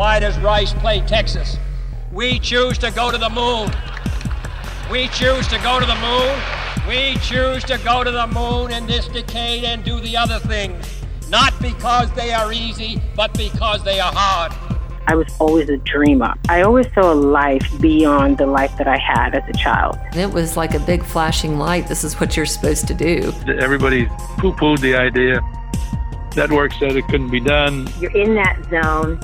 Why does Rice play Texas? We choose to go to the moon. We choose to go to the moon. We choose to go to the moon in this decade and do the other things. Not because they are easy, but because they are hard. I was always a dreamer. I always saw a life beyond the life that I had as a child. It was like a big flashing light. This is what you're supposed to do. Everybody poo pooed the idea. Network said it couldn't be done. You're in that zone,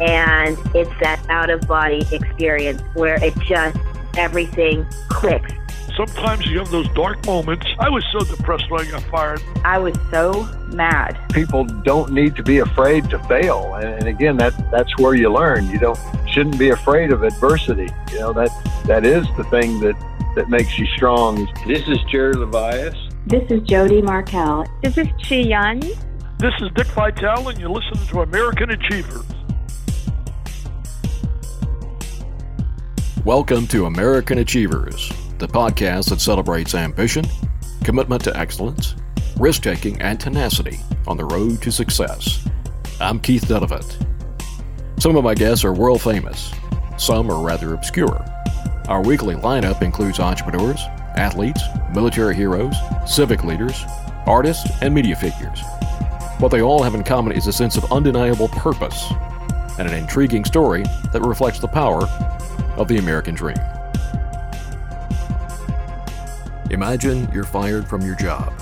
and it's that out of body experience where it just everything clicks. Sometimes you have those dark moments. I was so depressed when I got fired. I was so mad. People don't need to be afraid to fail, and again, that that's where you learn. You don't shouldn't be afraid of adversity. You know that that is the thing that that makes you strong. This is Jerry Levias. This is Jody Markel. This is Chi Yun. This is Dick Vitale, and you're listening to American Achievers. Welcome to American Achievers, the podcast that celebrates ambition, commitment to excellence, risk taking, and tenacity on the road to success. I'm Keith Dunavant. Some of my guests are world famous, some are rather obscure. Our weekly lineup includes entrepreneurs, athletes, military heroes, civic leaders, artists, and media figures. What they all have in common is a sense of undeniable purpose and an intriguing story that reflects the power of the American dream. Imagine you're fired from your job.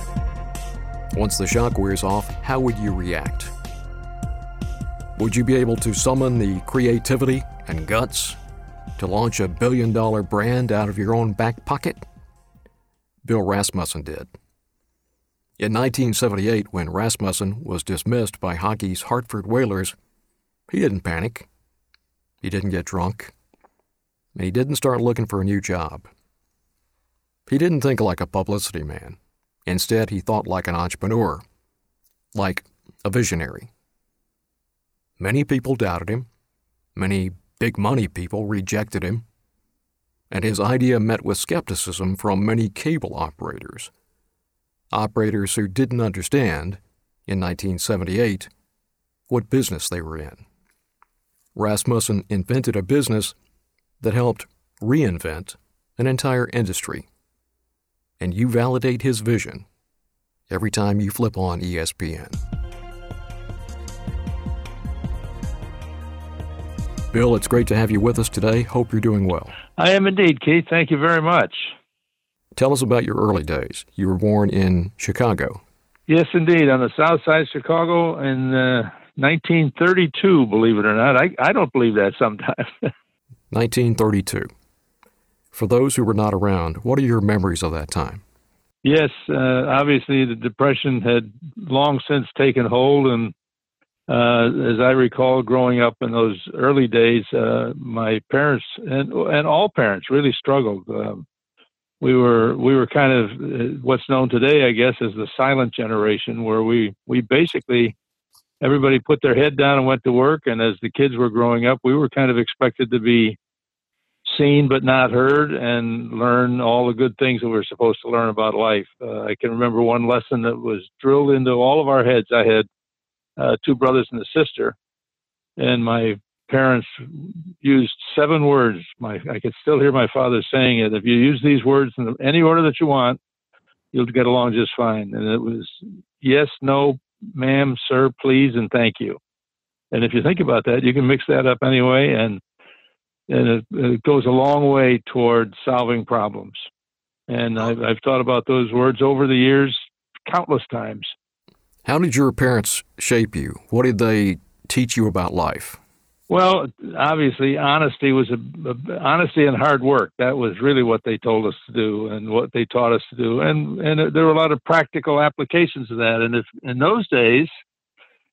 Once the shock wears off, how would you react? Would you be able to summon the creativity and guts to launch a billion dollar brand out of your own back pocket? Bill Rasmussen did. In 1978, when Rasmussen was dismissed by hockey's Hartford Whalers, he didn't panic. He didn't get drunk. And he didn't start looking for a new job. He didn't think like a publicity man. Instead, he thought like an entrepreneur, like a visionary. Many people doubted him. Many big money people rejected him. And his idea met with skepticism from many cable operators operators who didn't understand, in 1978, what business they were in. Rasmussen invented a business that helped reinvent an entire industry. And you validate his vision every time you flip on ESPN. Bill, it's great to have you with us today. Hope you're doing well. I am indeed, Keith. Thank you very much. Tell us about your early days. You were born in Chicago. Yes, indeed, on the south side of Chicago in uh, 1932, believe it or not. I, I don't believe that sometimes. 1932. For those who were not around, what are your memories of that time? Yes, uh, obviously the Depression had long since taken hold, and uh, as I recall growing up in those early days, uh, my parents and and all parents really struggled. Um, we were we were kind of uh, what's known today, I guess, as the silent generation, where we we basically everybody put their head down and went to work, and as the kids were growing up, we were kind of expected to be seen but not heard and learn all the good things that we are supposed to learn about life. Uh, I can remember one lesson that was drilled into all of our heads. I had uh, two brothers and a sister, and my parents used seven words. My I could still hear my father saying it. If you use these words in any order that you want, you'll get along just fine. And it was yes, no, ma'am, sir, please, and thank you. And if you think about that, you can mix that up anyway, and and it, it goes a long way toward solving problems. And I've, I've thought about those words over the years countless times. How did your parents shape you? What did they teach you about life? Well, obviously, honesty was a, a, honesty and hard work. That was really what they told us to do, and what they taught us to do. And and there were a lot of practical applications of that. And if in those days,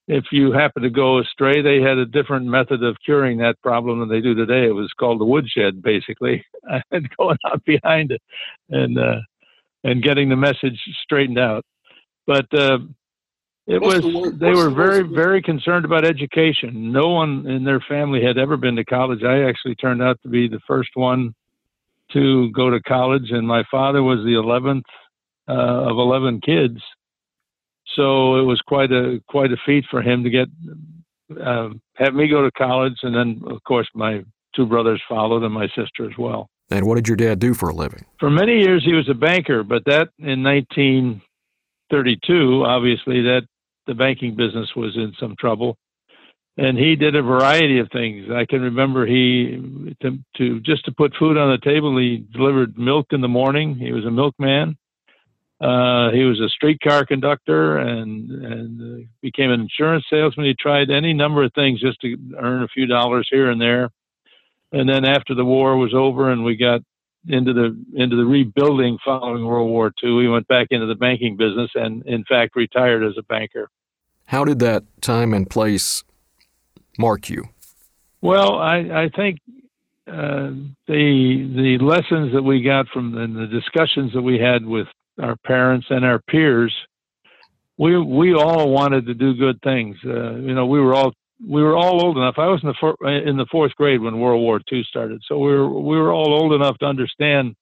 if you happened to go astray, they had a different method of curing that problem than they do today. It was called the woodshed, basically, and going out behind it, and uh, and getting the message straightened out. But uh, it What's was the they were the very very concerned about education. No one in their family had ever been to college. I actually turned out to be the first one to go to college, and my father was the eleventh uh, of eleven kids. So it was quite a quite a feat for him to get uh, have me go to college, and then of course my two brothers followed, and my sister as well. And what did your dad do for a living? For many years, he was a banker, but that in 1932, obviously, that the banking business was in some trouble, and he did a variety of things. I can remember he to, to just to put food on the table. He delivered milk in the morning. He was a milkman. Uh, he was a streetcar conductor and and uh, became an insurance salesman. He tried any number of things just to earn a few dollars here and there. And then after the war was over and we got into the into the rebuilding following World War II, we went back into the banking business and in fact retired as a banker. How did that time and place mark you? Well, I, I think uh, the the lessons that we got from the, the discussions that we had with our parents and our peers, we we all wanted to do good things. Uh, you know, we were all we were all old enough. I was in the for, in the fourth grade when World War II started, so we were we were all old enough to understand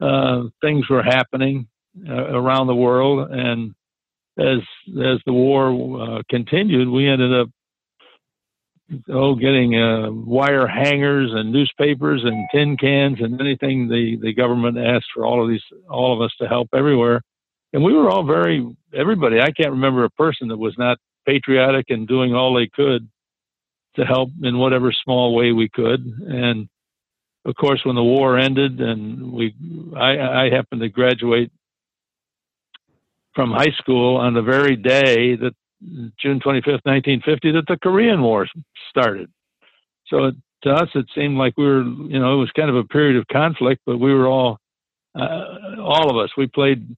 uh, things were happening uh, around the world. And as as the war uh, continued, we ended up oh getting uh, wire hangers and newspapers and tin cans and anything the the government asked for all of these all of us to help everywhere. And we were all very everybody. I can't remember a person that was not patriotic and doing all they could to help in whatever small way we could. And of course, when the war ended and we, I, I happened to graduate from high school on the very day that June 25th, 1950, that the Korean War started. So it, to us, it seemed like we were, you know, it was kind of a period of conflict, but we were all, uh, all of us, we played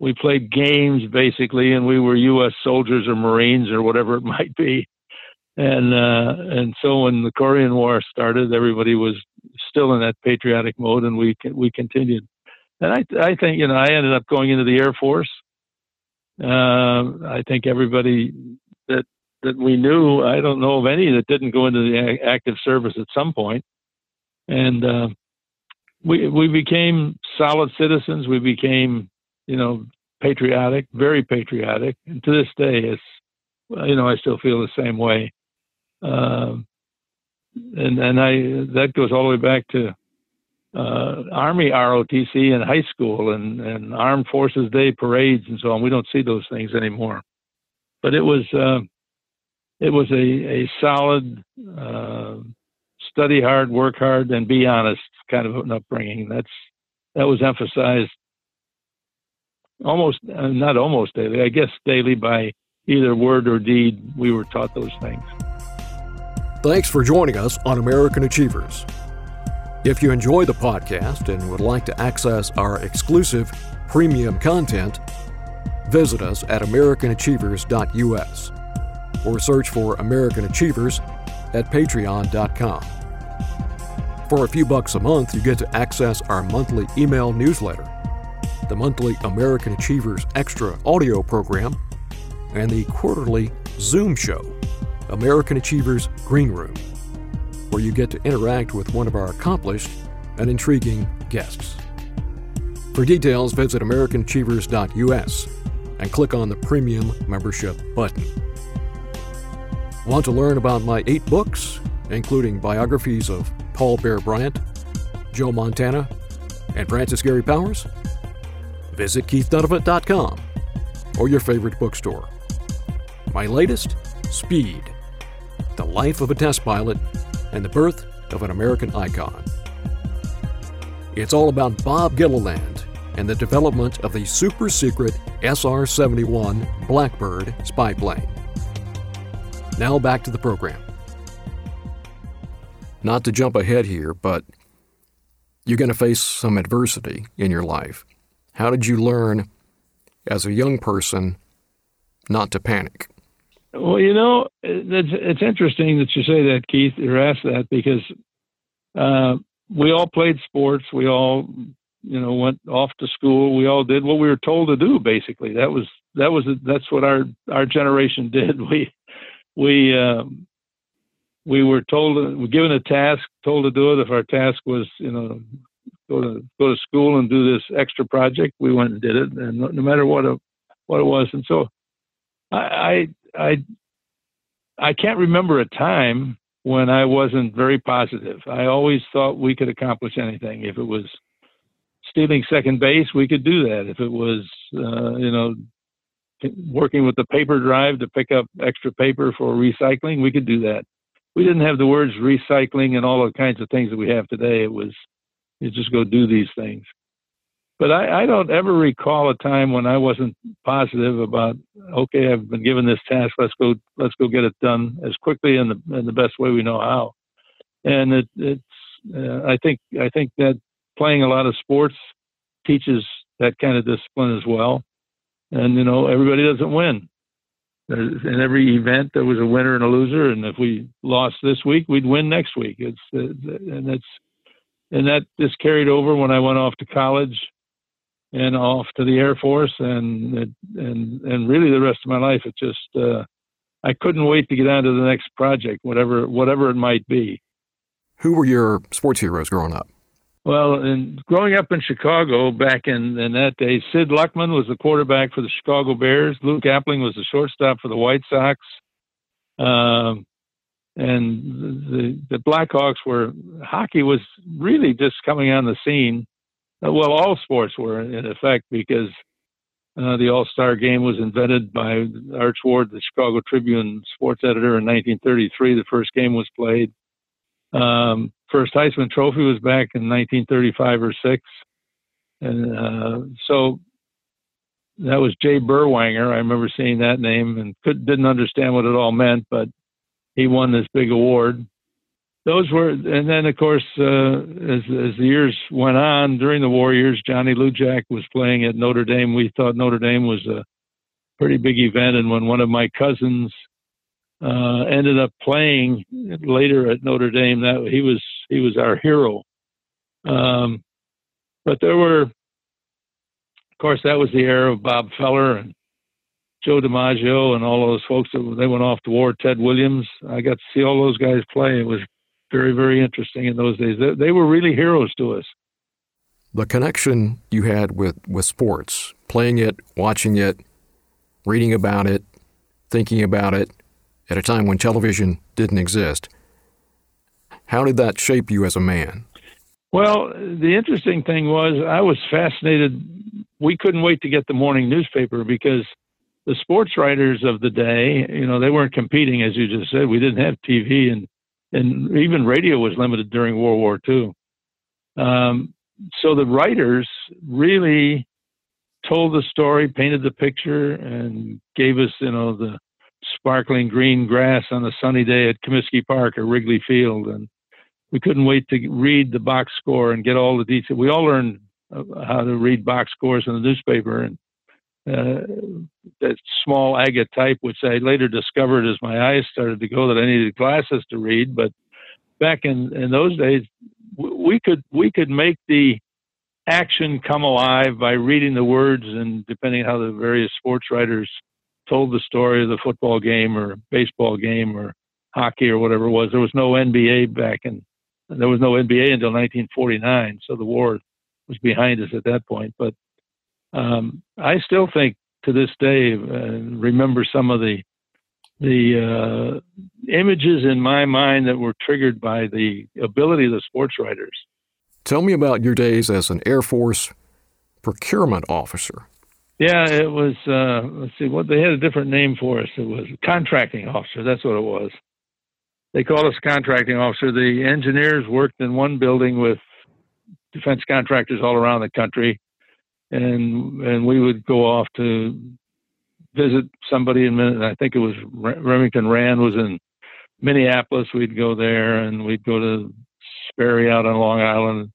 we played games basically, and we were U.S. soldiers or Marines or whatever it might be. And uh, and so when the Korean War started, everybody was still in that patriotic mode, and we we continued. And I I think you know I ended up going into the Air Force. Uh, I think everybody that that we knew, I don't know of any that didn't go into the active service at some point. And uh, we we became solid citizens. We became you know, patriotic, very patriotic. And to this day, it's, you know, I still feel the same way. Um, and and I that goes all the way back to uh, Army ROTC in high school and, and Armed Forces Day parades and so on. We don't see those things anymore. But it was uh, it was a a solid uh, study hard, work hard, and be honest kind of an upbringing. That's that was emphasized almost uh, not almost daily, I guess daily by either word or deed, we were taught those things. Thanks for joining us on American Achievers. If you enjoy the podcast and would like to access our exclusive premium content, visit us at AmericanAchievers.us or search for American Achievers at Patreon.com. For a few bucks a month, you get to access our monthly email newsletter the monthly American Achievers Extra audio program, and the quarterly Zoom show, American Achievers Green Room, where you get to interact with one of our accomplished and intriguing guests. For details, visit AmericanAchievers.us and click on the Premium Membership button. Want to learn about my eight books, including biographies of Paul Bear Bryant, Joe Montana, and Francis Gary Powers? Visit keithdunavant.com or your favorite bookstore. My latest Speed The Life of a Test Pilot and the Birth of an American Icon. It's all about Bob Gilliland and the development of the super secret SR 71 Blackbird spy plane. Now back to the program. Not to jump ahead here, but you're going to face some adversity in your life. How did you learn as a young person not to panic? Well, you know, it's, it's interesting that you say that, Keith, or ask that because uh, we all played sports. We all, you know, went off to school. We all did what we were told to do. Basically, that was that was that's what our our generation did. We we um, we were told, given a task, told to do it. If our task was, you know, go to go to school and do this extra project. We went and did it, and no, no matter what it, what it was. And so, I, I, I I can't remember a time when I wasn't very positive. I always thought we could accomplish anything. If it was stealing second base, we could do that. If it was, uh, you know, working with the paper drive to pick up extra paper for recycling, we could do that. We didn't have the words recycling and all the kinds of things that we have today. It was, you just go do these things. But I, I don't ever recall a time when I wasn't positive about, okay, I've been given this task. Let's go, let's go get it done as quickly and the, in the best way we know how. And it, it's, uh, I think, I think that playing a lot of sports teaches that kind of discipline as well. And you know, everybody doesn't win. In every event, there was a winner and a loser, and if we lost this week, we'd win next week. It's and that's and that just carried over when I went off to college and off to the Air Force, and and and really the rest of my life. It just uh, I couldn't wait to get on to the next project, whatever whatever it might be. Who were your sports heroes growing up? Well, in growing up in Chicago back in, in that day, Sid Luckman was the quarterback for the Chicago Bears. Luke Appling was the shortstop for the White Sox. Um, and the the Blackhawks were hockey was really just coming on the scene. Uh, well, all sports were in effect because uh, the All Star Game was invented by Arch Ward, the Chicago Tribune sports editor, in 1933. The first game was played. Um, first Heisman Trophy was back in 1935 or six, and uh, so that was Jay Berwanger. I remember seeing that name and could, didn't understand what it all meant, but he won this big award. Those were, and then of course, uh, as as the years went on during the war years, Johnny Lujack was playing at Notre Dame. We thought Notre Dame was a pretty big event, and when one of my cousins uh, ended up playing later at Notre Dame. That he was he was our hero. Um, but there were, of course, that was the era of Bob Feller and Joe DiMaggio and all those folks that they went off to war. Ted Williams. I got to see all those guys play. It was very very interesting in those days. They, they were really heroes to us. The connection you had with with sports, playing it, watching it, reading about it, thinking about it at a time when television didn't exist. How did that shape you as a man? Well, the interesting thing was I was fascinated. We couldn't wait to get the morning newspaper because the sports writers of the day, you know, they weren't competing, as you just said. We didn't have TV, and and even radio was limited during World War II. Um, so the writers really told the story, painted the picture, and gave us, you know, the sparkling green grass on a sunny day at Comiskey Park or Wrigley Field. And we couldn't wait to read the box score and get all the details. We all learned how to read box scores in the newspaper and uh, Uh, that small agate type, which I later discovered as my eyes started to go that I needed glasses to read. But back in, in those days, we could we could make the action come alive by reading the words and depending how the various sports writers told the story of the football game or baseball game or hockey or whatever it was. There was no NBA back in, there was no NBA until 1949. So the war was behind us at that point. But um, I still think to this day, uh, remember some of the, the uh, images in my mind that were triggered by the ability of the sports writers. Tell me about your days as an Air Force procurement officer. Yeah, it was. Uh, let's see, what they had a different name for us. It was contracting officer. That's what it was. They called us contracting officer. The engineers worked in one building with defense contractors all around the country, and and we would go off to visit somebody in. I think it was Remington Rand was in Minneapolis. We'd go there, and we'd go to Sperry out on Long Island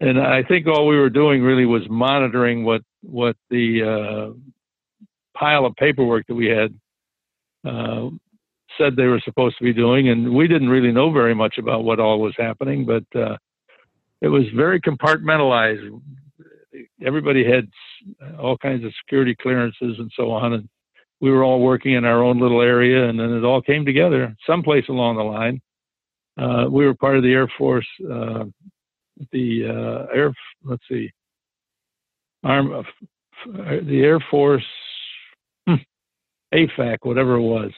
and I think all we were doing really was monitoring what what the uh, pile of paperwork that we had uh, said they were supposed to be doing, and we didn't really know very much about what all was happening, but uh, it was very compartmentalized. Everybody had all kinds of security clearances and so on, and we were all working in our own little area, and then it all came together someplace along the line. Uh, we were part of the Air Force uh, the uh, air. Let's see, arm of the Air Force, hmm, AFAC, whatever it was.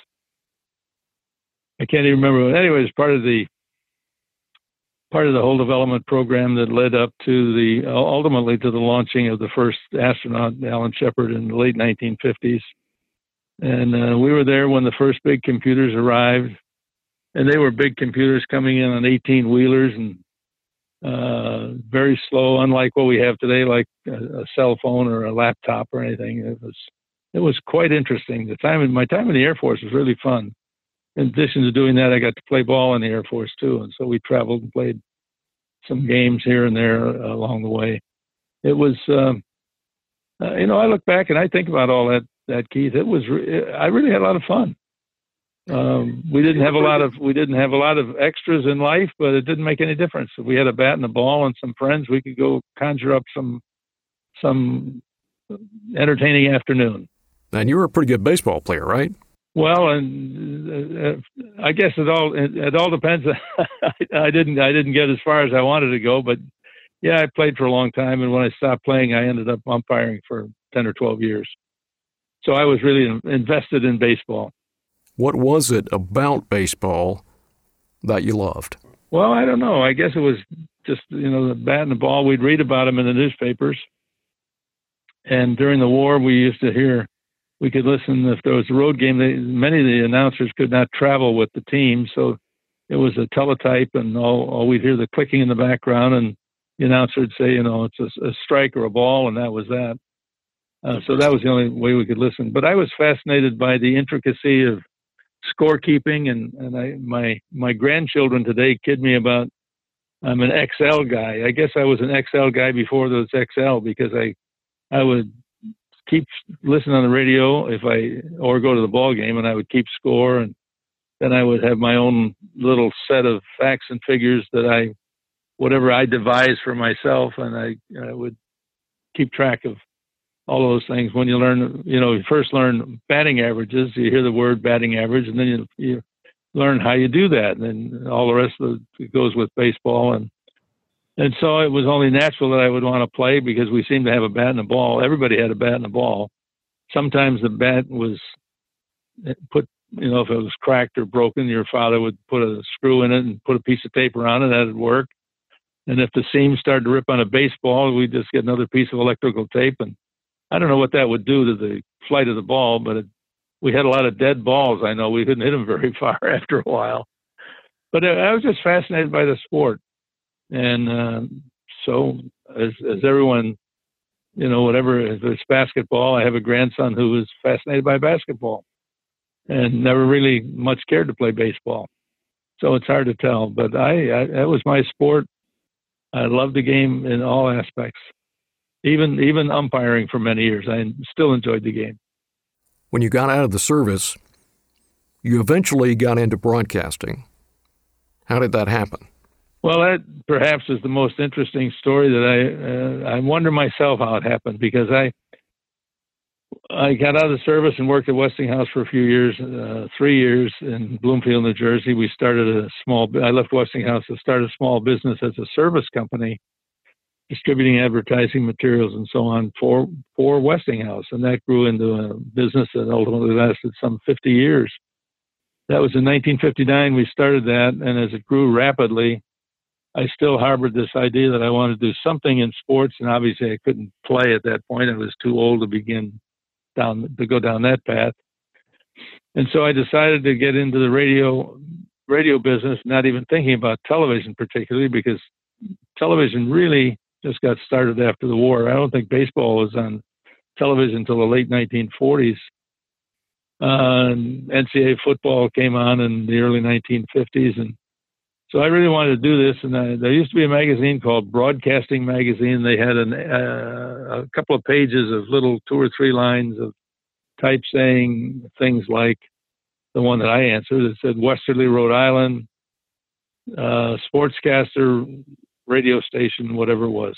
I can't even remember. Anyway, it's part of the part of the whole development program that led up to the ultimately to the launching of the first astronaut, Alan Shepard, in the late 1950s. And uh, we were there when the first big computers arrived, and they were big computers coming in on 18 wheelers and uh, very slow, unlike what we have today, like a, a, cell phone or a laptop or anything. It was it was quite interesting. The time in my time in the Air Force was really fun. In addition to doing that, I got to play ball in the Air Force too, and so we traveled and played some games here and there uh, along the way. It was, um, uh, you know, I look back and I think about all that. That Keith, it was. Re- I really had a lot of fun. Um, we didn't have a lot of we didn't have a lot of extras in life, but it didn't make any difference. If we had a bat and a ball and some friends, we could go conjure up some some entertaining afternoon. And you were a pretty good baseball player, right? Well, and uh, I guess it all it, it all depends. I, I didn't I didn't get as far as I wanted to go, but yeah, I played for a long time, and when I stopped playing, I ended up umpiring for ten or twelve years. So I was really invested in baseball. What was it about baseball that you loved? Well, I don't know. I guess it was just you know the bat and the ball. We'd read about them in the newspapers, and during the war, we used to hear. We could listen if there was a road game. They, many of the announcers could not travel with the team, so it was a teletype, and all, all we'd hear the clicking in the background, and the announcer would say, you know, it's a, a strike or a ball, and that was that. Uh, so that was the only way we could listen. But I was fascinated by the intricacy of scorekeeping, and and I my my grandchildren today kid me about I'm an Excel guy. I guess I was an Excel guy before there was Excel because I I would keep listen on the radio if I or go to the ball game and I would keep score and then I would have my own little set of facts and figures that I whatever I devised for myself and I, I would keep track of all those things. When you learn, you know, you first learn batting averages, you hear the word batting average, and then you, you learn how you do that, and then all the rest of it goes with baseball. And and so it was only natural that I would want to play because we seemed to have a bat and a ball. Everybody had a bat and a ball. Sometimes the bat was eh, put, you know, if it was cracked or broken, your father would put a screw in it and put a piece of tape around it. That'd work. And if the seam started to rip on a baseball, we'd just get another piece of electrical tape and I don't know what that would do to the flight of the ball, but it, we had a lot of dead balls. I know we couldn't hit them very far after a while, but uh, I was just fascinated by the sport, and uh, so as as everyone, you know, whatever if it's basketball, I have a grandson who is fascinated by basketball, and never really much cared to play baseball, so it's hard to tell. But I, I that was my sport. I loved the game in all aspects even even umpiring for many years. I still enjoyed the game. When you got out of the service, you eventually got into broadcasting. How did that happen? Well, that perhaps is the most interesting story that I uh, I wonder myself how it happened because I I got out of the service and worked at Westinghouse for a few years, uh, three years in Bloomfield, New Jersey. We started a small. I left Westinghouse to start a small business as a service company distributing advertising materials and so on for for Westinghouse, and that grew into a business that ultimately lasted some 50 years. That was in 1959 we started that, and as it grew rapidly, I still harbored this idea that I wanted to do something in sports, and obviously I couldn't play at that point. I was too old to begin down to go down that path, and so I decided to get into the radio radio business, not even thinking about television particularly, because television really just got started after the war. I don't think baseball was on television until the late 1940s. Uh, NCAA football came on in the early 1950s, and so I really wanted to do this. And I, there used to be a magazine called Broadcasting Magazine. They had an, uh, a couple of pages of little two or three lines of type saying things like the one that I answered. It said Westerly, Rhode Island, uh, sportscaster radio station, whatever it was.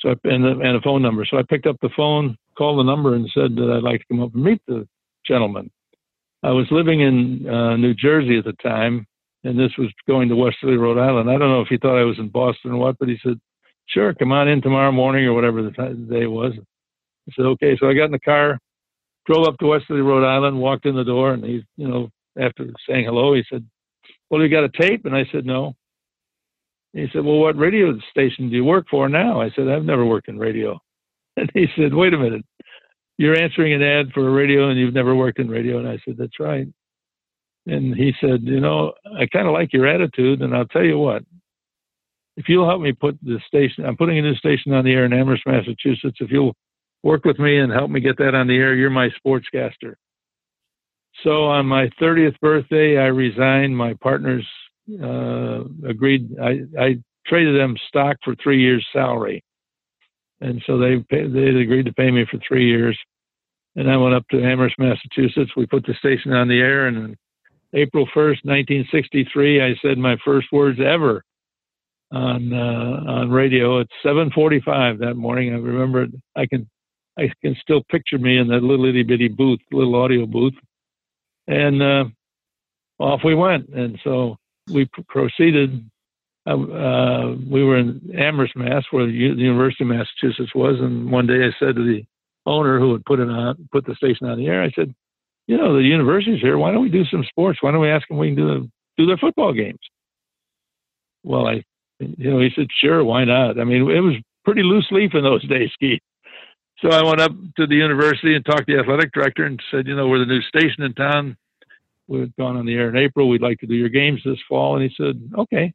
So I, and, and a phone number. So I picked up the phone, called the number, and said that I'd like to come up and meet the gentleman. I was living in uh, New Jersey at the time, and this was going to Westerly, Rhode Island. I don't know if he thought I was in Boston or what, but he said, "Sure, come on in tomorrow morning or whatever the, time, the day was." I said, "Okay." So I got in the car, drove up to Westerly, Rhode Island, walked in the door, and he, you know, after saying hello, he said, "Well, you got a tape?" And I said, "No." He said, "Well, what radio station do you work for now?" I said, "I've never worked in radio." And he said, "Wait a minute, you're answering an ad for a radio and you've never worked in radio?" And I said, "That's right." And he said, "You know, I kind of like your attitude, and I'll tell you what. If you'll help me put the station, I'm putting a new station on the air in Amherst, Massachusetts. If you'll work with me and help me get that on the air, you're my sportscaster." So on my 30th birthday, I resigned. My partners uh, agreed. I, I traded them stock for three years' salary, and so they they agreed to pay me for three years. And I went up to Amherst, Massachusetts. We put the station on the air, and April 1st, 1963, I said my first words ever on uh, on radio at 7:45 that morning. I remember it. I can I can still picture me in that little itty bitty booth, little audio booth, and uh, off we went. And so we pr- proceeded. Uh, uh, we were in Amherst, Mass, where the, University of Massachusetts was. And one day I said to the owner who had put it on, put the station on the air, I said, "You know, the university's here. Why don't we do some sports? Why don't we ask them we can do the, do their football games?" Well, I, you know, he said, "Sure, why not?" I mean, it was pretty loose leaf in those days, Keith. So I went up to the university and talked to the athletic director and said, you know, we're the new station in town. We've gone on the air in April. We'd like to do your games this fall. And he said, okay.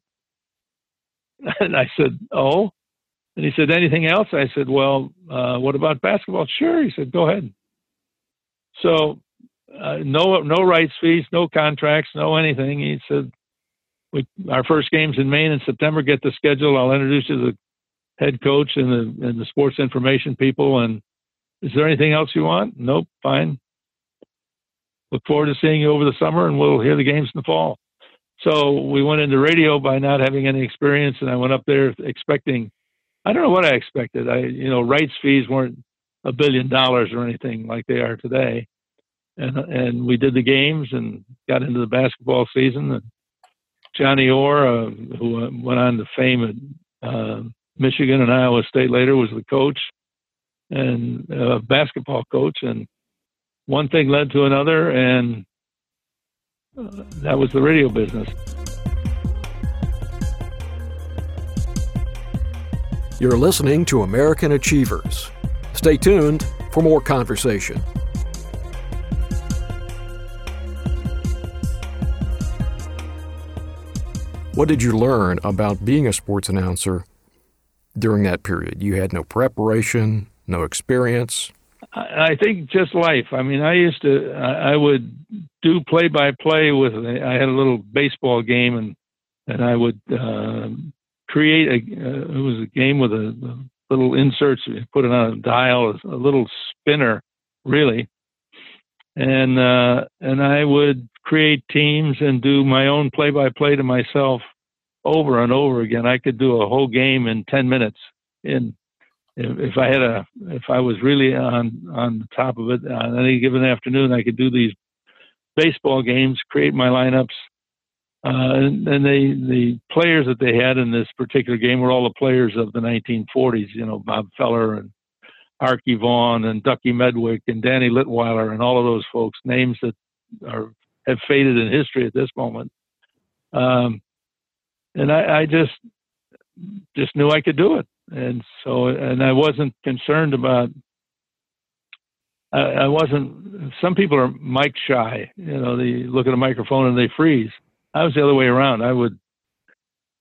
And I said, oh. And he said, anything else? I said, well, uh, what about basketball? Sure. He said, go ahead. So uh, no, no rights fees, no contracts, no anything. He said, we, our first game's in Maine in September. Get the schedule. I'll introduce you to the head coach and the and the sports information people. And is there anything else you want? Nope, fine. Look forward to seeing you over the summer, and we'll hear the games in the fall. So we went into radio by not having any experience, and I went up there expecting. I don't know what I expected. I, you know, rights fees weren't a billion dollars or anything like they are today, and and we did the games and got into the basketball season. And Johnny Orr, uh, who went on to fame at uh, Michigan and Iowa State later, was the coach and uh, basketball coach, and one thing led to another, and uh, that was the radio business. You're listening to American Achievers. Stay tuned for more conversation. What did you learn about being a sports announcer during that period? You had no preparation, no experience. I think just life. I mean, I used to, I would do play by play with, I had a little baseball game and, and I would uh, create a, uh, it was a game with a, a little inserts, put it on a dial, a little spinner, really. And, uh, and I would create teams and do my own play by play to myself over and over again. I could do a whole game in 10 minutes in if I had a, if I was really on on the top of it on any given afternoon, I could do these baseball games, create my lineups, uh, and, and they the players that they had in this particular game were all the players of the 1940s. You know, Bob Feller and Arky Vaughan and Ducky Medwick and Danny Litwhiler and all of those folks, names that are have faded in history at this moment. Um, and I, I just just knew I could do it and so and I wasn't concerned about. I, I wasn't. Some people are mic shy. You know, they look at a microphone and they freeze. I was the other way around. I would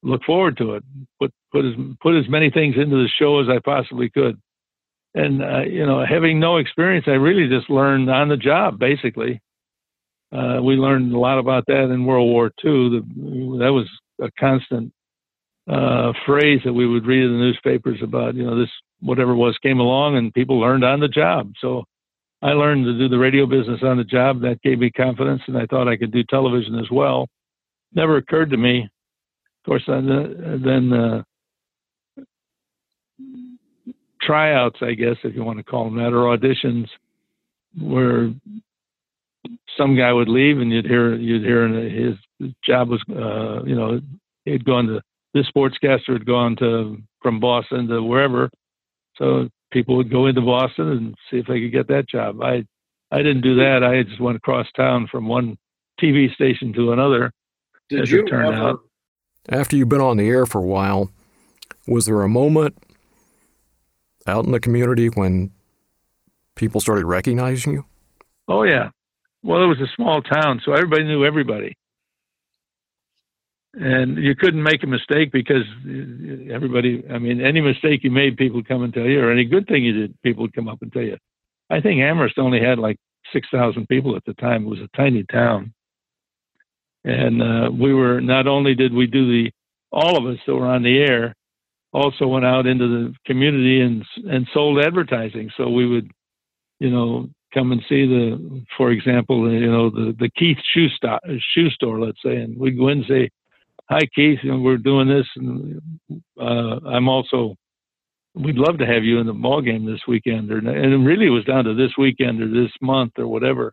look forward to it. Put put as put as many things into the show as I possibly could. And uh, you know, having no experience, I really just learned on the job, basically. Uh, we learned a lot about that in World War II. The, that was a constant uh, phrase that we would read in the newspapers about, you know, this whatever it was came along and people learned on the job. So I learned to do the radio business on the job. That gave me confidence, and I thought I could do television as well. Never occurred to me. Of course, then, then uh, tryouts, I guess, if you want to call them that, or auditions, where some guy would leave and you'd hear you'd hear his job was, uh, you know, he'd gone to this sportscaster had gone to from Boston to wherever, so people would go into Boston and see if they could get that job. I I didn't do that. I just went across town from one TV station to another. Did as you it turned ever, out. After you've been on the air for a while, was there a moment out in the community when people started recognizing you? Oh yeah. Well, it was a small town, so everybody knew everybody, and you couldn't make a mistake because everybody. I mean, any mistake you made, people would come and tell you, or any good thing you did, people would come up and tell you. I think Amherst only had like six thousand people at the time. It was a tiny town, and uh, we were not only did we do the all of us that were on the air, also went out into the community and and sold advertising. So we would, you know, come and see the, for example, you know, the the Keith shoe store, shoe store, let's say, and we'd go in and say, "Hi, Keith, you know, we're doing this, and uh, I'm also." We'd love to have you in the ball game this weekend, or and it really was down to this weekend or this month or whatever.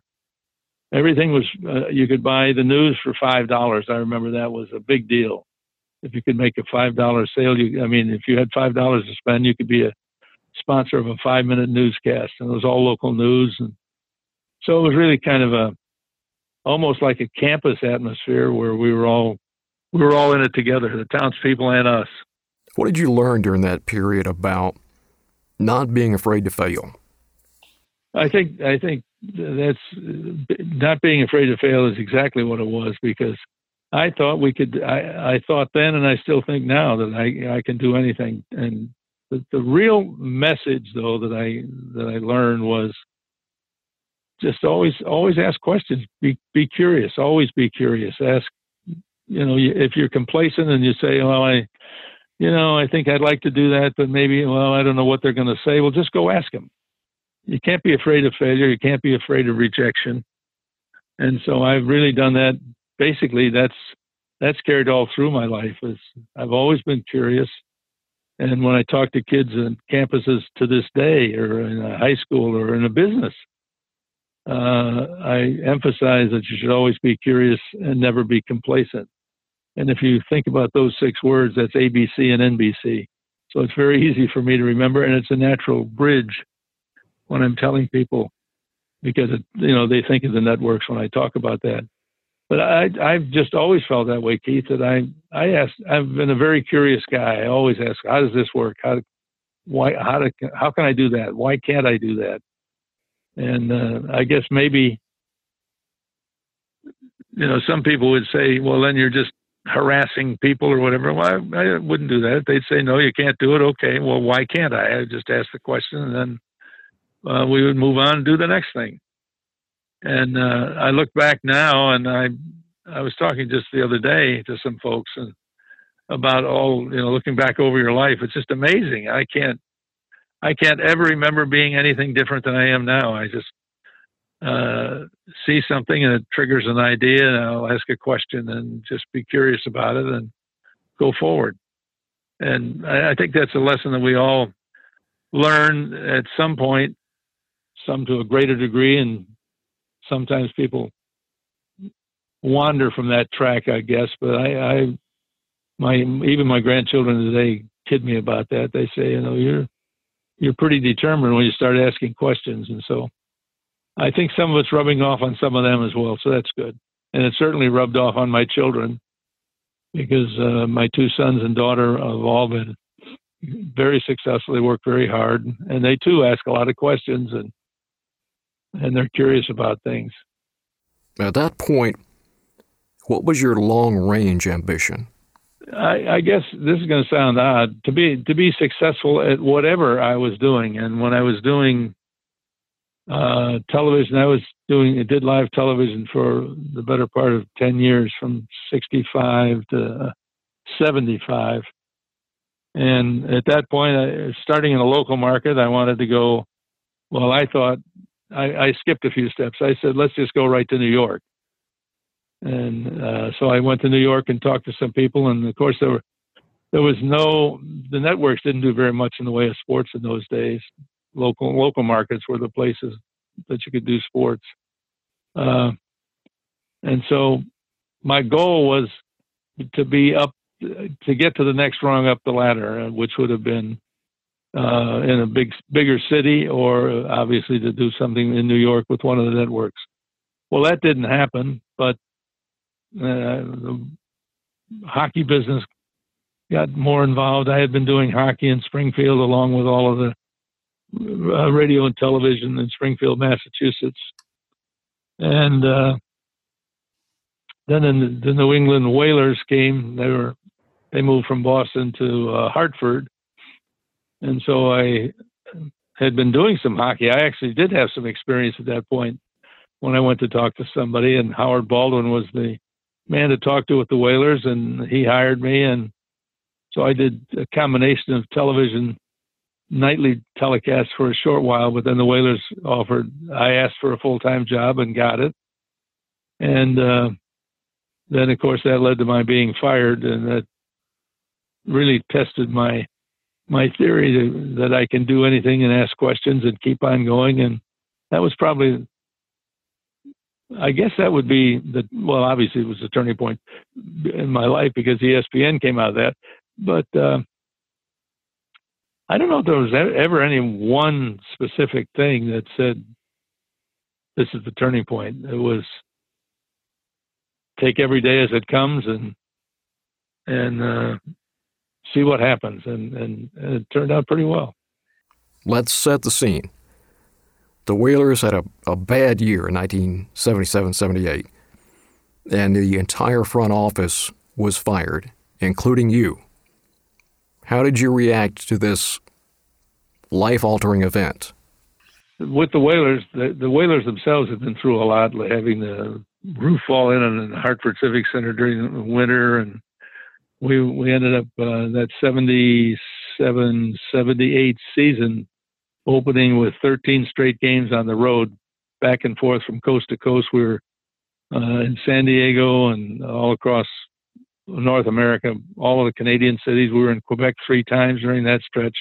Everything was uh, you could buy the news for five dollars. I remember that was a big deal. If you could make a five dollar sale, you I mean, if you had five dollars to spend, you could be a sponsor of a five minute newscast, and it was all local news, and so it was really kind of a almost like a campus atmosphere where we were all we were all in it together, the townspeople and us. What did you learn during that period about not being afraid to fail? I think I think that's not being afraid to fail is exactly what it was because I thought we could. I, I thought then, and I still think now that I I can do anything. And the, the real message, though, that I that I learned was just always always ask questions. Be be curious. Always be curious. Ask. You know, if you're complacent and you say, "Well, I," you know, I think I'd like to do that, but maybe, well, I don't know what they're going to say. Well, just go ask them. You can't be afraid of failure. You can't be afraid of rejection. And so I've really done that. Basically, that's that's carried all through my life. Is I've always been curious, and when I talk to kids on campuses to this day, or in a high school, or in a business, uh, I emphasize that you should always be curious and never be complacent. And if you think about those six words, that's ABC and NBC. So it's very easy for me to remember, and it's a natural bridge when I'm telling people because it, you know they think of the networks when I talk about that. But I, I've just always felt that way, Keith. That I, I ask. I've been a very curious guy. I always ask, how does this work? How, why, how to, how can I do that? Why can't I do that? And uh, I guess maybe, you know, some people would say, well, then you're just harassing people or whatever. Well, I, I wouldn't do that. They'd say, no, you can't do it. Okay, well, why can't I? I just ask the question, and then uh, we would move on and do the next thing. And uh, I look back now, and I I was talking just the other day to some folks and about all you know, looking back over your life. It's just amazing. I can't I can't ever remember being anything different than I am now. I just uh, see something and it triggers an idea, and I'll ask a question and just be curious about it and go forward. And I, I think that's a lesson that we all learn at some point, some to a greater degree, and sometimes people wander from that track, I guess. But I, I my even my grandchildren today kid me about that. They say, you know, you're you're pretty determined when you start asking questions, and so I think some of it's rubbing off on some of them as well. So that's good, and it certainly rubbed off on my children because uh, my two sons and daughter have all been very successful. They work very hard, and they too ask a lot of questions and and they're curious about things. At that point, what was your long range ambition? I, I, guess this is going to sound odd to be to be successful at whatever I was doing. And when I was doing uh, television, I was doing I did live television for the better part of ten years, from '65 to '75. And at that point, I, starting in a local market, I wanted to go. Well, I thought I, I skipped a few steps. I said, let's just go right to New York. And uh, so I went to New York and talked to some people, and of course there were there was no the networks didn't do very much in the way of sports in those days. Local local markets were the places that you could do sports, uh, and so my goal was to be up to get to the next rung up the ladder, which would have been uh, in a big bigger city, or obviously to do something in New York with one of the networks. Well, that didn't happen, but the hockey business got more involved. I had been doing hockey in Springfield along with all of the uh, radio and television in Springfield, Massachusetts. And uh, then the, the, New England Whalers came. They were they moved from Boston to uh, Hartford, and so I had been doing some hockey. I actually did have some experience at that point when I went to talk to somebody, and Howard Baldwin was the man to talk to with the Whalers, and he hired me, and so I did a combination of television nightly telecasts for a short while, but then the Whalers offered. I asked for a full time job and got it, and uh, then of course that led to my being fired, and that really tested my my theory to, that I can do anything and ask questions and keep on going, and that was probably. I guess that would be the well. Obviously, it was a turning point in my life because ESPN came out of that. But uh, I don't know if there was ever any one specific thing that said this is the turning point. It was take every day as it comes and and uh, see what happens, and, and, and it turned out pretty well. Let's set the scene. The Whalers had a, a bad year in 1977 78, and the entire front office was fired, including you. How did you react to this life altering event? With the Whalers, the, the Whalers themselves have been through a lot, having the roof fall in on the Hartford Civic Center during the winter. And we, we ended up uh, that 77 78 season opening with 13 straight games on the road, back and forth from coast to coast. We were uh, in San Diego and all across North America, all of the Canadian cities. We were in Quebec three times during that stretch.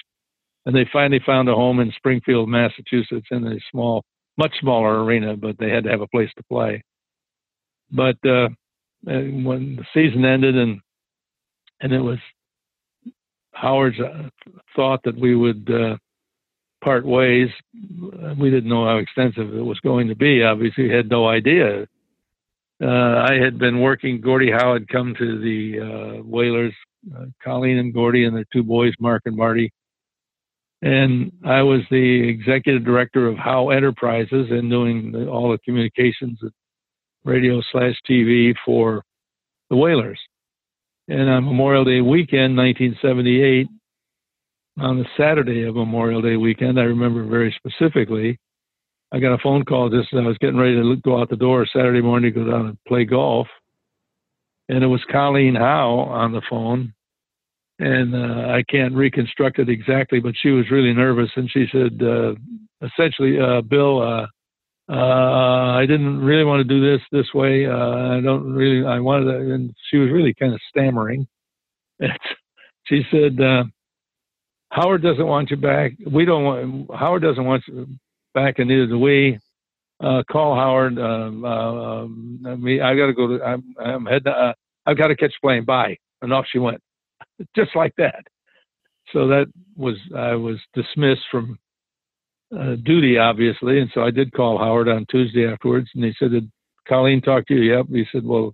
And they finally found a home in Springfield, Massachusetts, in a small, much smaller arena, but they had to have a place to play. But uh, when the season ended and and it was Howard's uh, thought that we would uh, part ways, we didn't know how extensive it was going to be. Obviously, we had no idea uh, I had been working. Gordie Howe had come to the uh, Whalers, uh, Colleen and Gordie, and their two boys, Mark and Marty. And I was the executive director of Howe Enterprises and doing the, all the communications, at radio slash TV for the Whalers. And on Memorial Day weekend, 1978, on the Saturday of Memorial Day weekend, I remember very specifically, I got a phone call just as I was getting ready to go out the door Saturday morning to go down and play golf. And it was Colleen Howe on the phone. And uh, I can't reconstruct it exactly, but she was really nervous. And she said, uh, essentially, uh, Bill, uh, uh, I didn't really want to do this this way. Uh, I don't really, I wanted to, and she was really kind of stammering. She said, Howard doesn't want you back. We don't want, Howard doesn't want you back, and neither do we. Uh, call Howard. Um, uh, um, me, I got to go to. I'm, I'm heading. Uh, I've got to catch plane. Bye. And off she went, just like that. So that was I was dismissed from uh, duty, obviously, and so I did call Howard on Tuesday afterwards, and he said, "Did Colleen talk to you?" Yep. He said, "Well,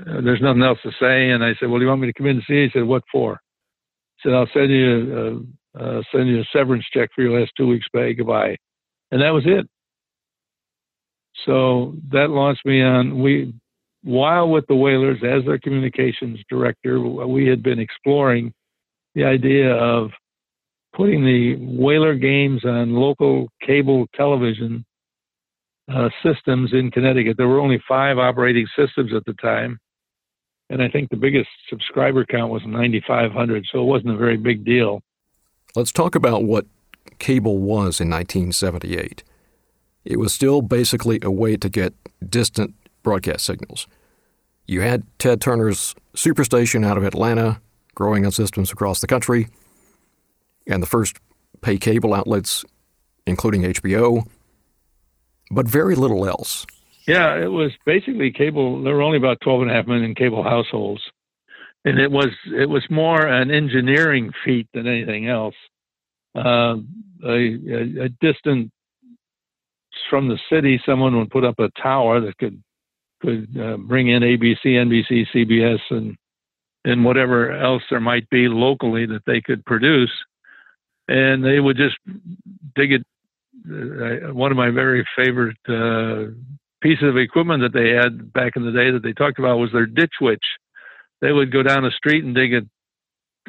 uh, there's nothing else to say." And I said, "Well, do you want me to come in and see?" You? He said, "What for?" He said, "I'll send you uh, send you a severance check for your last two weeks' pay. Goodbye. And that was it. So that launched me on. We, while with the Whalers as their communications director, we had been exploring the idea of putting the Whaler games on local cable television uh, systems in Connecticut. There were only five operating systems at the time. And I think the biggest subscriber count was 9,500, so it wasn't a very big deal. Let's talk about what cable was in 1978. It was still basically a way to get distant broadcast signals. You had Ted Turner's Superstation out of Atlanta, growing on systems across the country, and the first pay cable outlets, including HBO, but very little else. Yeah, it was basically cable. There were only about 12 and a half million cable households and it was it was more an engineering feat than anything else. Uh, a, a, a from the city, someone would put up a tower that could could uh, bring in ABC, NBC, CBS, and and whatever else there might be locally that they could produce, and they would just dig it. Uh, one of my very favorite uh, pieces of equipment that they had back in the day that they talked about was their ditch witch. They would go down the street and dig a,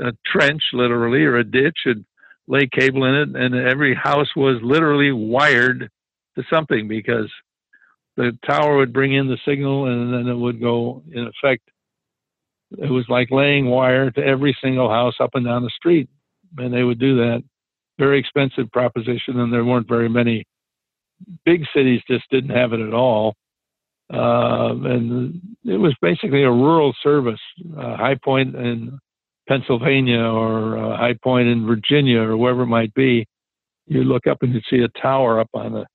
a trench, literally, or a ditch, and lay cable in it, and every house was literally wired to something because the tower would bring in the signal and then it would go in effect it was like laying wire to every single house up and down the street and they would do that. Very expensive proposition and there weren't very many. Big cities just didn't have it at all. Uh, and it was basically a rural service uh, high point in pennsylvania or uh, high point in virginia or wherever it might be. You look up and you see a tower up on the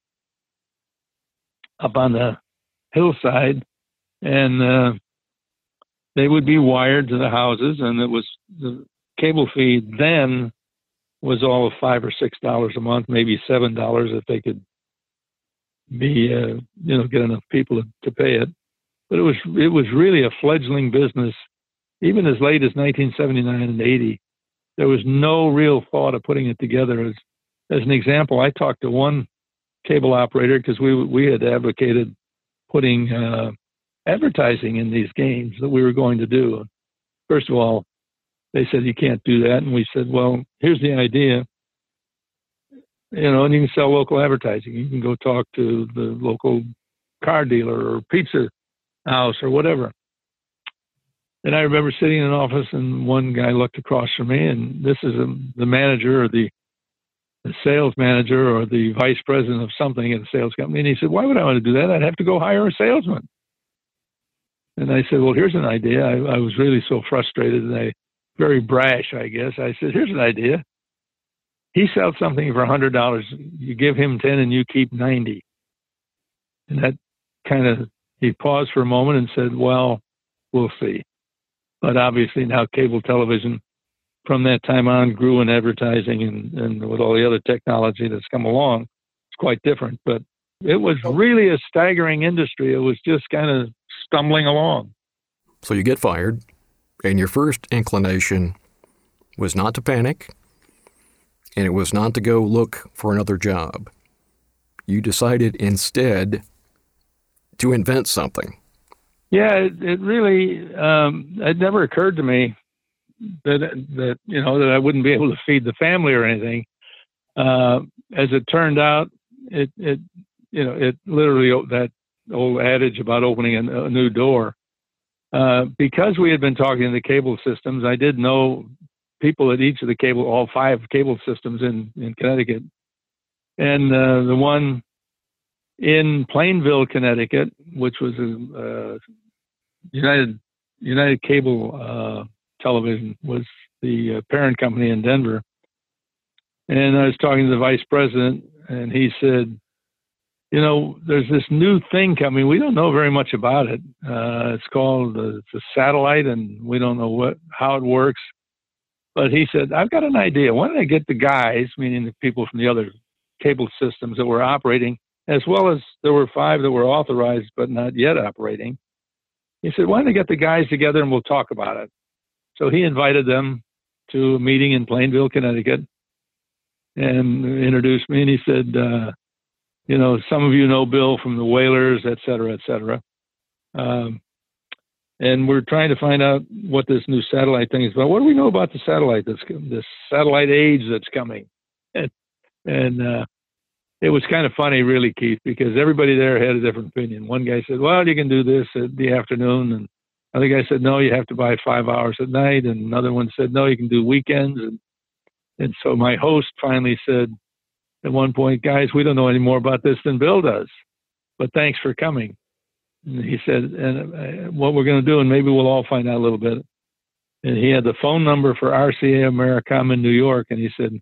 up on the hillside, and uh, they would be wired to the houses, and it was the cable fee then was all of five or six dollars a month, maybe seven dollars if they could be uh, you know get enough people to, pay it. But it was it was really a fledgling business, even as late as 1979 and 80. There was no real thought of putting it together. As as an example, I talked to one cable operator because we we had advocated putting uh, advertising in these games that we were going to do. First of all, they said you can't do that, and we said, well, here's the idea. You know, and you can sell local advertising. You can go talk to the local car dealer or pizza house or whatever. And I remember sitting in an office, and one guy looked across from me, and this is a, the manager or the the sales manager or the vice president of something at a sales company. And he said, Why would I want to do that? I'd have to go hire a salesman. And I said, Well, here's an idea. I, I was really so frustrated and I, very brash, I guess. I said, Here's an idea. He sells something for a $100. You give him 10 and you keep 90. And that kind of, he paused for a moment and said, Well, we'll see. But obviously now cable television from that time on grew in advertising and, and with all the other technology that's come along, it's quite different. But it was oh. really a staggering industry. It was just kind of stumbling along. So you get fired, and your first inclination was not to panic, and it was not to go look for another job. You decided instead to invent something. Yeah, it, it really um, it never occurred to me that that you know that I wouldn't be able to feed the family or anything. Uh, as it turned out, it it you know it literally that old adage about opening a, a new door. Uh, because we had been talking to the cable systems, I did know people at each of the cable, all five cable systems in in Connecticut, and uh, the one in Plainville, Connecticut, which was a uh, United United Cable uh, Television was the uh, parent company in Denver. And I was talking to the vice president, and he said, "You know, there's this new thing coming. We don't know very much about it. Uh, it's called uh, it's a satellite, and we don't know what how it works." But he said, "I've got an idea. Why don't I get the guys, meaning the people from the other cable systems that were operating, as well as there were five that were authorized but not yet operating." He said, "Why don't I get the guys together and we'll talk about it?" So he invited them to a meeting in Plainville, Connecticut, and introduced me. And he said, uh, "You know, some of you know Bill from the Whalers, et cetera, et cetera." Um, and we're trying to find out what this new satellite thing is about. What do we know about the satellite? This this satellite age that's coming, and, and uh, it was kind of funny, really, Keith, because everybody there had a different opinion. One guy said, "Well, you can do this at the afternoon," and Another guy said, no, you have to buy five hours at night. And another one said, no, you can do weekends. And, and so my host finally said at one point, guys, we don't know any more about this than Bill does, but thanks for coming. And he said, and uh, what we're going to do, and maybe we'll all find out a little bit. And he had the phone number for RCA Americom in New York. And he said,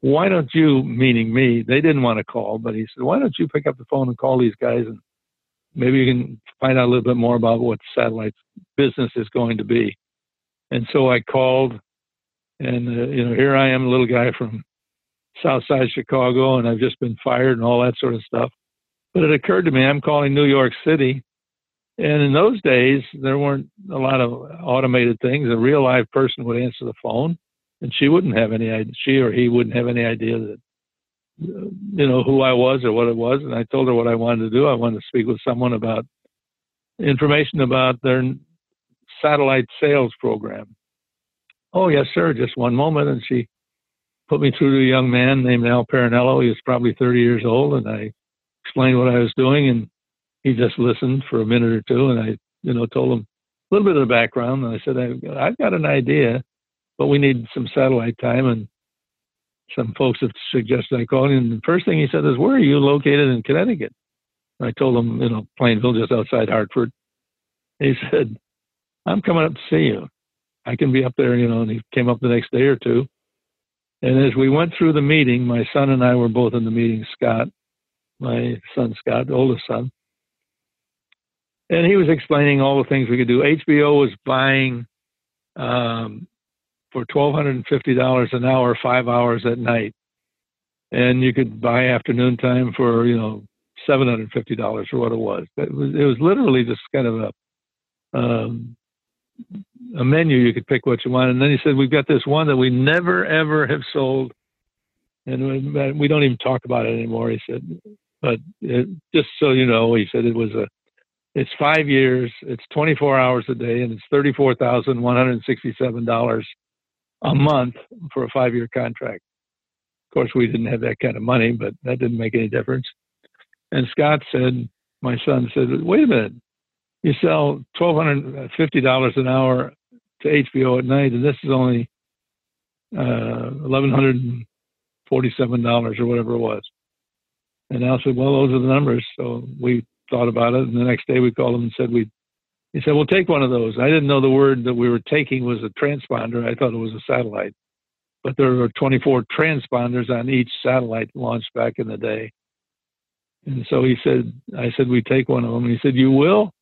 why don't you, meaning me, they didn't want to call, but he said, why don't you pick up the phone and call these guys and maybe you can find out a little bit more about what satellite business is going to be. And so I called, and uh, you know, here I am, a little guy from South Side Chicago, and I've just been fired and all that sort of stuff. But it occurred to me, I'm calling New York City, And in those days, there weren't a lot of automated things. A real live person would answer the phone, and she wouldn't have any idea. She or he wouldn't have any idea that you know who I was or what it was. And I told her what I wanted to do. I wanted to speak with someone about information about their satellite sales program. Oh yes, sir. Just one moment, and she put me through to a young man named Al Parinello. He was probably 30 years old, and I explained what I was doing, and he just listened for a minute or two, and I, you know, told him a little bit of the background. And I said, I've got an idea, but we need some satellite time, and some folks have suggested I call him. And the first thing he said is, "Where are you located in Connecticut?" And I told him, you know, Plainville, just outside Hartford. He said, "I'm coming up to see you. I can be up there, you know." And he came up the next day or two. And as we went through the meeting, my son and I were both in the meeting. Scott, my son Scott, oldest son, and he was explaining all the things we could do. HBO was buying um, for twelve hundred and fifty dollars an hour, five hours at night, and you could buy afternoon time for you know seven hundred fifty dollars or what it was. It was it was literally just kind of a um, a menu. You could pick what you want, and then he said, "We've got this one that we never ever have sold, and uh, we don't even talk about it anymore." He said, "But it, just so you know," he said, "it was a." It's five years. It's 24 hours a day, and it's thirty-four thousand one hundred sixty-seven dollars a month for a five-year contract. Of course, we didn't have that kind of money, but that didn't make any difference. And Scott said, my son said, wait a minute, you sell twelve hundred fifty dollars an hour to HBO at night, and this is only uh, eleven hundred forty-seven dollars or whatever it was. And Al said, "Well, those are the numbers." So we thought about it, and the next day we called him and said we. He said, "We'll take one of those." I didn't know the word that we were taking was a transponder. I thought it was a satellite, but there were 24 transponders on each satellite launched back in the day. And so he said, "I said we take one of them." And he said, "You will?"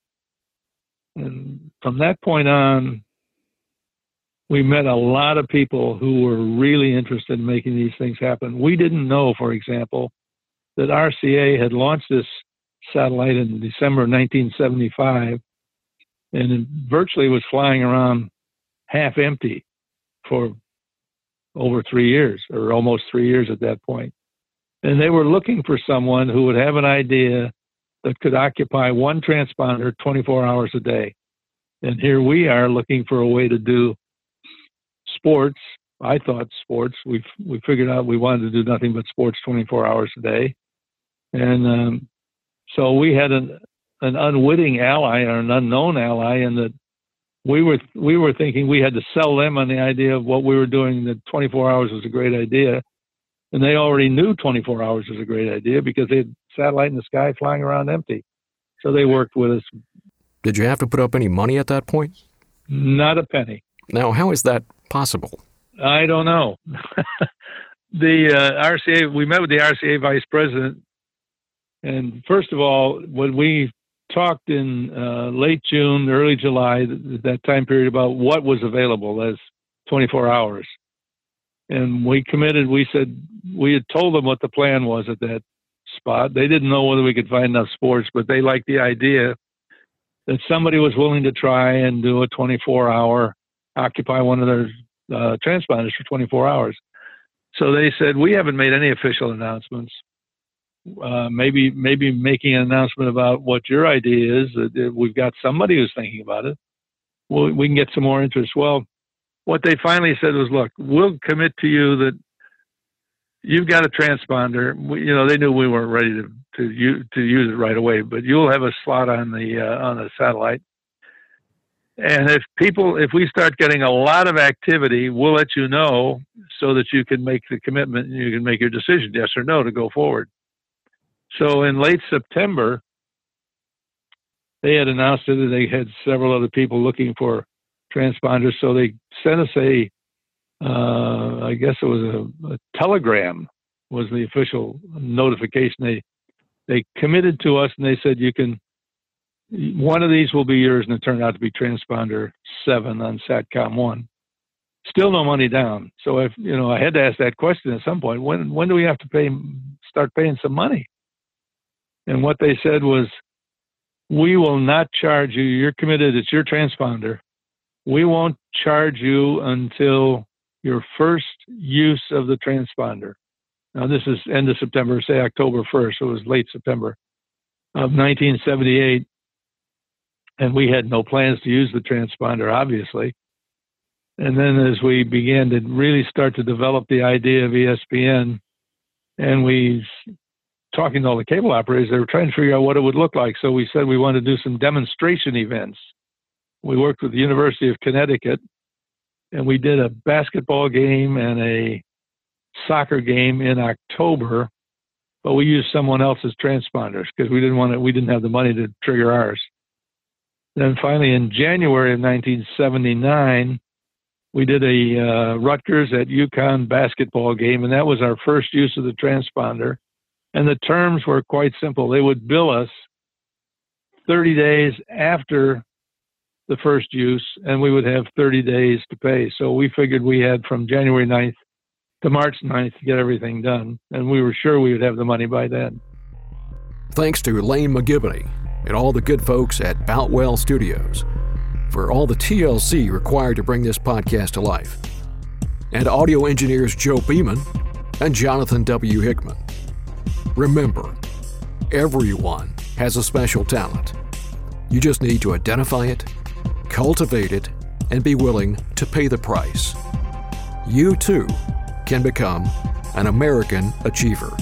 And from that point on, we met a lot of people who were really interested in making these things happen. We didn't know, for example, that RCA had launched this satellite in December 1975 and it virtually was flying around half empty for over three years or almost three years at that point. And they were looking for someone who would have an idea that could occupy one transponder 24 hours a day. And here we are looking for a way to do sports. I thought sports. We we figured out we wanted to do nothing but sports 24 hours a day, and um, so we had an an unwitting ally or an unknown ally, in that we were we were thinking we had to sell them on the idea of what we were doing. That 24 hours was a great idea, and they already knew 24 hours was a great idea because they had satellite in the sky flying around empty. So they worked with us. Did you have to put up any money at that point? Not a penny. Now, how is that possible? I don't know. the uh, RCA, we met with the RCA vice president, and first of all, when we talked in uh, late June, early July, that time period about what was available as 24 hours, and we committed. We said we had told them what the plan was at that spot. They didn't know whether we could find enough sports, but they liked the idea that somebody was willing to try and do a 24 hour, occupy one of their uh, transponders for 24 hours. So they said, we haven't made any official announcements. Uh, maybe maybe making an announcement about what your idea is. That we've got somebody who's thinking about it. We can get some more interest. Well, what they finally said was, look, we'll commit to you that you've got a transponder. We, you know, they knew we weren't ready to to use, to use it right away, but you'll have a slot on the uh, on the satellite. And if people, if we start getting a lot of activity, we'll let you know so that you can make the commitment and you can make your decision, yes or no, to go forward. So in late September, they had announced that they had several other people looking for transponders. So they sent us a uh, I guess it was a, a, telegram was the official notification. They they committed to us and they said you can one of these will be yours, and it turned out to be transponder seven on Satcom one. Still no money down. So if you know, I had to ask that question at some point. When when do we have to pay? Start paying some money? And what they said was, we will not charge you. You're committed. It's your transponder. We won't charge you until your first use of the transponder. Now, this is end of September, say October 1st. So it was late September of 1978. And we had no plans to use the transponder, obviously. And then as we began to really start to develop the idea of ESPN, and we talking to all the cable operators, they were trying to figure out what it would look like. So we said we wanted to do some demonstration events. We worked with the University of Connecticut, and we did a basketball game and a soccer game in October, but we used someone else's transponders because we didn't want to, we didn't have the money to trigger ours. Then finally, in January of 1979, we did a uh, Rutgers at UConn basketball game, and that was our first use of the transponder. And the terms were quite simple. They would bill us 30 days after the first use, and we would have 30 days to pay. So we figured we had from January 9th to March 9th to get everything done, and we were sure we would have the money by then. Thanks to Lane McGivney and all the good folks at Boutwell Studios for all the TLC required to bring this podcast to life, and audio engineers Joe Beeman and Jonathan W. Hickman. Remember, everyone has a special talent. You just need to identify it, cultivate it, and be willing to pay the price. You too can become an American achiever.